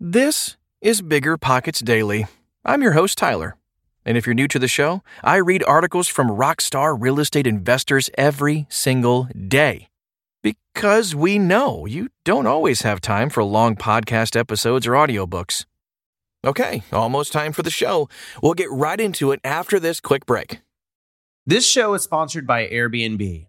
This is Bigger Pockets Daily. I'm your host, Tyler. And if you're new to the show, I read articles from rockstar real estate investors every single day. Because we know you don't always have time for long podcast episodes or audiobooks. Okay, almost time for the show. We'll get right into it after this quick break. This show is sponsored by Airbnb.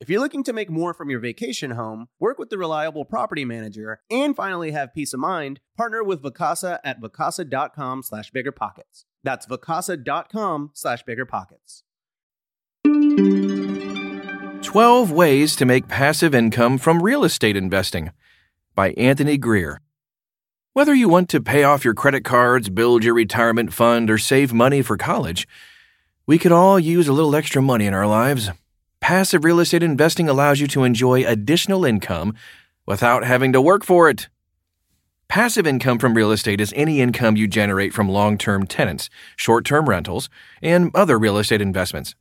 If you're looking to make more from your vacation home, work with the reliable property manager, and finally have peace of mind, partner with Vacasa at vacasa.com slash biggerpockets. That's vacasa.com slash biggerpockets. 12 Ways to Make Passive Income from Real Estate Investing by Anthony Greer. Whether you want to pay off your credit cards, build your retirement fund, or save money for college, we could all use a little extra money in our lives. Passive real estate investing allows you to enjoy additional income without having to work for it. Passive income from real estate is any income you generate from long term tenants, short term rentals, and other real estate investments.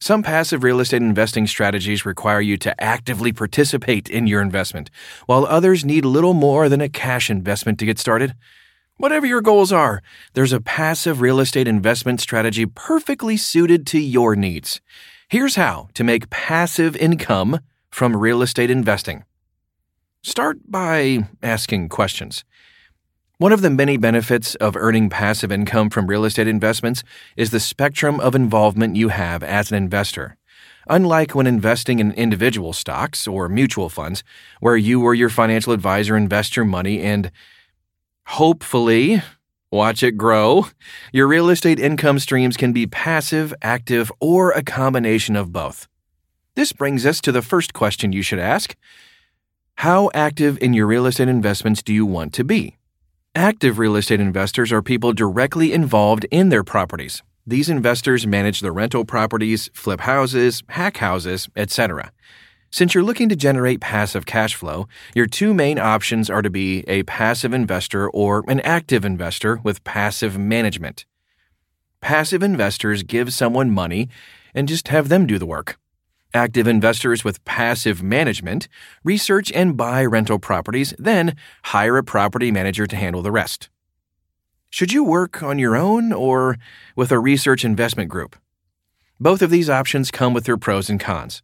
Some passive real estate investing strategies require you to actively participate in your investment, while others need little more than a cash investment to get started. Whatever your goals are, there's a passive real estate investment strategy perfectly suited to your needs. Here's how to make passive income from real estate investing. Start by asking questions. One of the many benefits of earning passive income from real estate investments is the spectrum of involvement you have as an investor. Unlike when investing in individual stocks or mutual funds, where you or your financial advisor invest your money and hopefully watch it grow, your real estate income streams can be passive, active, or a combination of both. This brings us to the first question you should ask How active in your real estate investments do you want to be? Active real estate investors are people directly involved in their properties. These investors manage the rental properties, flip houses, hack houses, etc. Since you're looking to generate passive cash flow, your two main options are to be a passive investor or an active investor with passive management. Passive investors give someone money and just have them do the work. Active investors with passive management research and buy rental properties, then hire a property manager to handle the rest. Should you work on your own or with a research investment group? Both of these options come with their pros and cons.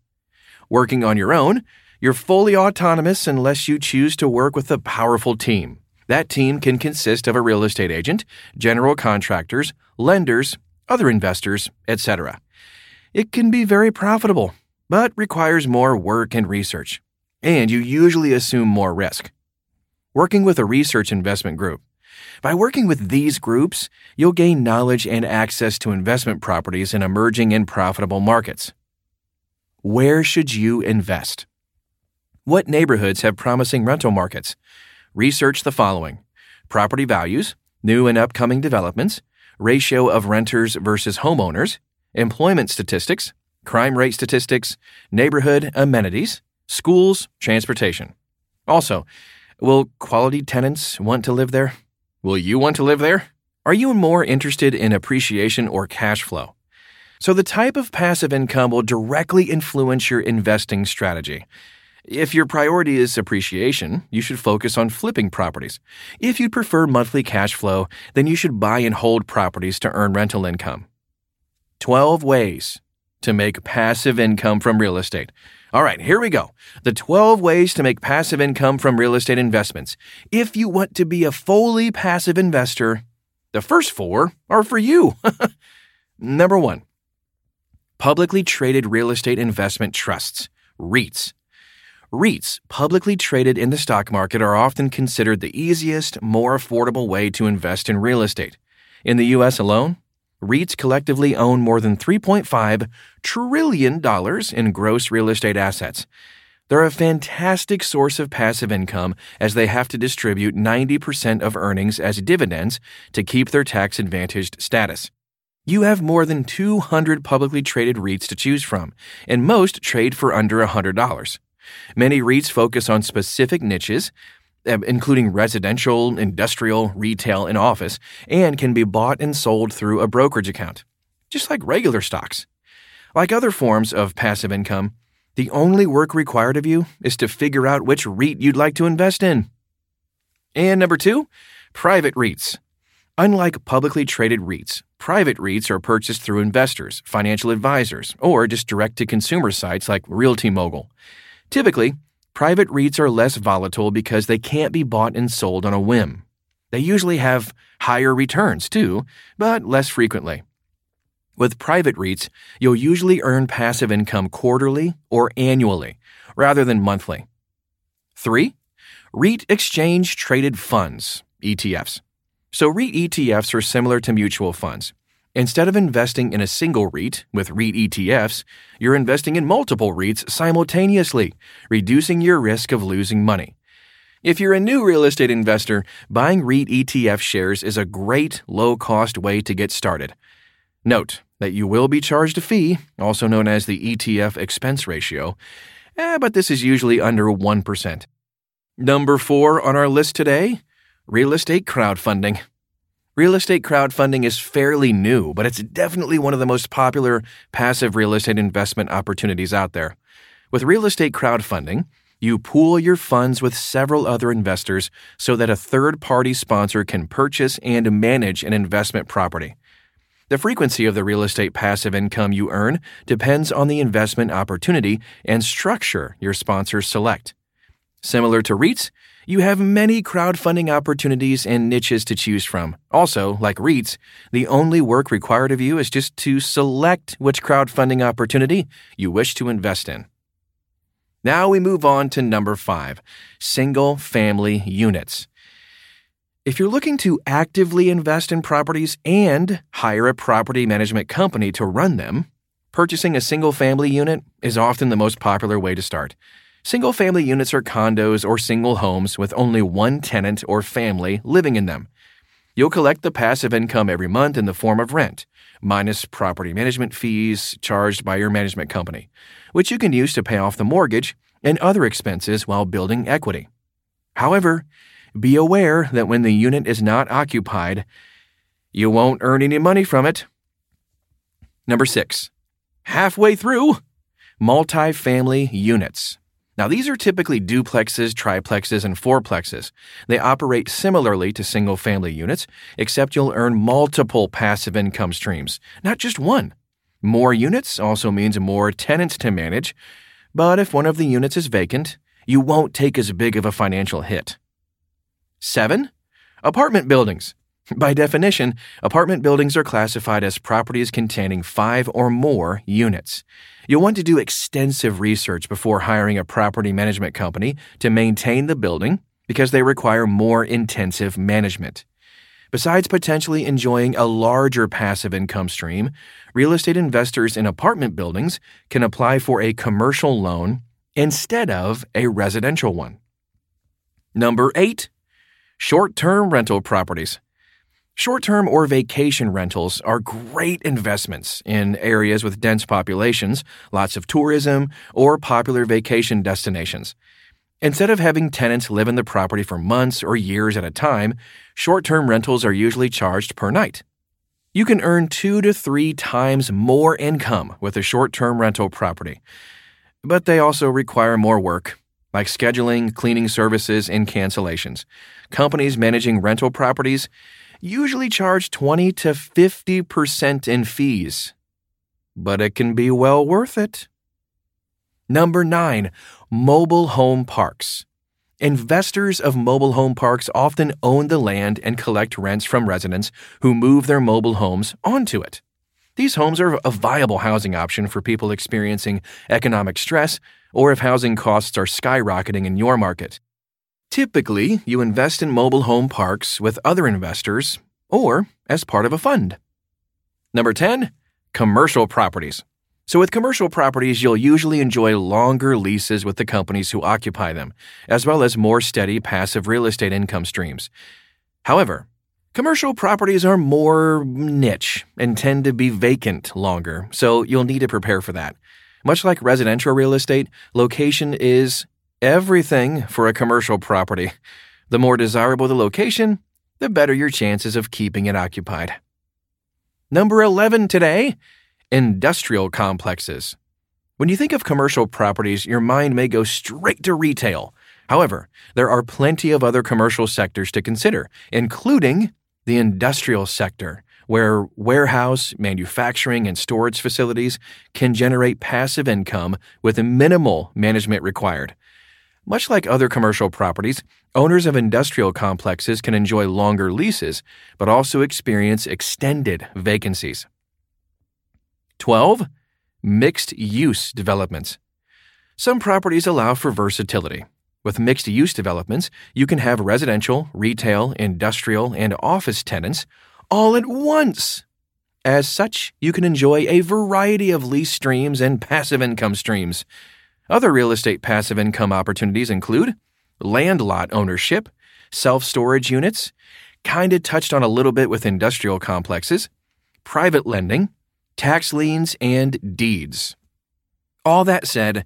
Working on your own, you're fully autonomous unless you choose to work with a powerful team. That team can consist of a real estate agent, general contractors, lenders, other investors, etc. It can be very profitable but requires more work and research, and you usually assume more risk. Working with a research investment group. By working with these groups, you'll gain knowledge and access to investment properties in emerging and profitable markets. Where should you invest? What neighborhoods have promising rental markets? Research the following property values, new and upcoming developments, ratio of renters versus homeowners, employment statistics, crime rate statistics, neighborhood amenities, schools, transportation. Also, will quality tenants want to live there? Will you want to live there? Are you more interested in appreciation or cash flow? So, the type of passive income will directly influence your investing strategy. If your priority is appreciation, you should focus on flipping properties. If you'd prefer monthly cash flow, then you should buy and hold properties to earn rental income. 12 ways to make passive income from real estate. All right, here we go. The 12 ways to make passive income from real estate investments. If you want to be a fully passive investor, the first four are for you. Number one, publicly traded real estate investment trusts, REITs. REITs, publicly traded in the stock market, are often considered the easiest, more affordable way to invest in real estate. In the U.S. alone, REITs collectively own more than $3.5 trillion in gross real estate assets. They're a fantastic source of passive income as they have to distribute 90% of earnings as dividends to keep their tax advantaged status. You have more than 200 publicly traded REITs to choose from, and most trade for under $100. Many REITs focus on specific niches, uh, including residential, industrial, retail, and office, and can be bought and sold through a brokerage account, just like regular stocks. Like other forms of passive income, the only work required of you is to figure out which REIT you'd like to invest in. And number two, private REITs. Unlike publicly traded REITs, private REITs are purchased through investors, financial advisors, or just direct to consumer sites like Realty Mogul. Typically, private REITs are less volatile because they can't be bought and sold on a whim. They usually have higher returns too, but less frequently. With private REITs, you'll usually earn passive income quarterly or annually rather than monthly. 3. REIT exchange traded funds, ETFs. So REIT ETFs are similar to mutual funds. Instead of investing in a single REIT with REIT ETFs, you're investing in multiple REITs simultaneously, reducing your risk of losing money. If you're a new real estate investor, buying REIT ETF shares is a great low cost way to get started. Note that you will be charged a fee, also known as the ETF expense ratio, eh, but this is usually under 1%. Number four on our list today real estate crowdfunding. Real estate crowdfunding is fairly new, but it's definitely one of the most popular passive real estate investment opportunities out there. With real estate crowdfunding, you pool your funds with several other investors so that a third party sponsor can purchase and manage an investment property. The frequency of the real estate passive income you earn depends on the investment opportunity and structure your sponsors select. Similar to REITs, you have many crowdfunding opportunities and niches to choose from. Also, like REITs, the only work required of you is just to select which crowdfunding opportunity you wish to invest in. Now we move on to number five single family units. If you're looking to actively invest in properties and hire a property management company to run them, purchasing a single family unit is often the most popular way to start. Single family units are condos or single homes with only one tenant or family living in them. You'll collect the passive income every month in the form of rent, minus property management fees charged by your management company, which you can use to pay off the mortgage and other expenses while building equity. However, be aware that when the unit is not occupied, you won't earn any money from it. Number six, halfway through, multifamily units. Now, these are typically duplexes, triplexes, and fourplexes. They operate similarly to single family units, except you'll earn multiple passive income streams, not just one. More units also means more tenants to manage, but if one of the units is vacant, you won't take as big of a financial hit. 7. Apartment buildings. By definition, apartment buildings are classified as properties containing five or more units. You'll want to do extensive research before hiring a property management company to maintain the building because they require more intensive management. Besides potentially enjoying a larger passive income stream, real estate investors in apartment buildings can apply for a commercial loan instead of a residential one. Number 8. Short term rental properties. Short term or vacation rentals are great investments in areas with dense populations, lots of tourism, or popular vacation destinations. Instead of having tenants live in the property for months or years at a time, short term rentals are usually charged per night. You can earn two to three times more income with a short term rental property. But they also require more work, like scheduling, cleaning services, and cancellations. Companies managing rental properties usually charge 20 to 50% in fees. But it can be well worth it. Number nine, mobile home parks. Investors of mobile home parks often own the land and collect rents from residents who move their mobile homes onto it. These homes are a viable housing option for people experiencing economic stress or if housing costs are skyrocketing in your market. Typically, you invest in mobile home parks with other investors or as part of a fund. Number 10, commercial properties. So, with commercial properties, you'll usually enjoy longer leases with the companies who occupy them, as well as more steady passive real estate income streams. However, commercial properties are more niche and tend to be vacant longer, so you'll need to prepare for that. Much like residential real estate, location is everything for a commercial property. The more desirable the location, the better your chances of keeping it occupied. Number 11 today industrial complexes. When you think of commercial properties, your mind may go straight to retail. However, there are plenty of other commercial sectors to consider, including the industrial sector, where warehouse, manufacturing, and storage facilities can generate passive income with minimal management required. Much like other commercial properties, owners of industrial complexes can enjoy longer leases, but also experience extended vacancies. 12. Mixed use developments. Some properties allow for versatility. With mixed use developments, you can have residential, retail, industrial, and office tenants all at once. As such, you can enjoy a variety of lease streams and passive income streams. Other real estate passive income opportunities include land lot ownership, self storage units, kinda touched on a little bit with industrial complexes, private lending, tax liens, and deeds. All that said,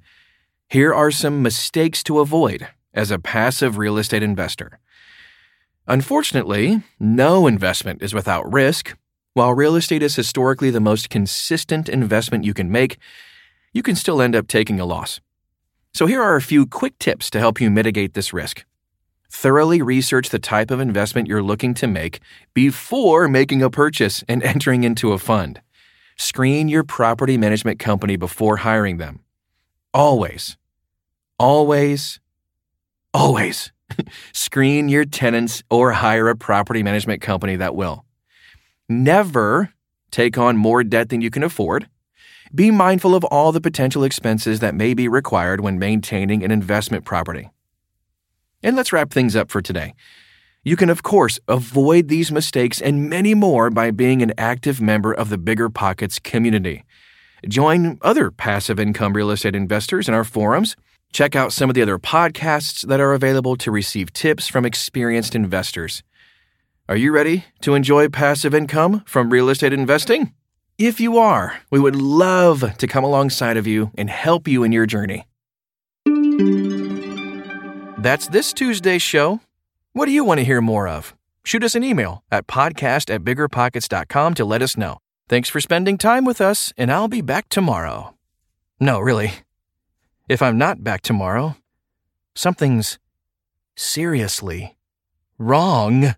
here are some mistakes to avoid as a passive real estate investor. Unfortunately, no investment is without risk. While real estate is historically the most consistent investment you can make, you can still end up taking a loss. So, here are a few quick tips to help you mitigate this risk. Thoroughly research the type of investment you're looking to make before making a purchase and entering into a fund. Screen your property management company before hiring them. Always, always, always screen your tenants or hire a property management company that will. Never take on more debt than you can afford be mindful of all the potential expenses that may be required when maintaining an investment property. And let's wrap things up for today. You can, of course, avoid these mistakes and many more by being an active member of the Bigger Pockets community. Join other passive income real estate investors in our forums. Check out some of the other podcasts that are available to receive tips from experienced investors. Are you ready to enjoy passive income from real estate investing? If you are, we would love to come alongside of you and help you in your journey. That's this Tuesday's show. What do you want to hear more of? Shoot us an email at podcast at biggerpockets.com to let us know. Thanks for spending time with us, and I'll be back tomorrow. No, really. If I'm not back tomorrow, something's seriously wrong.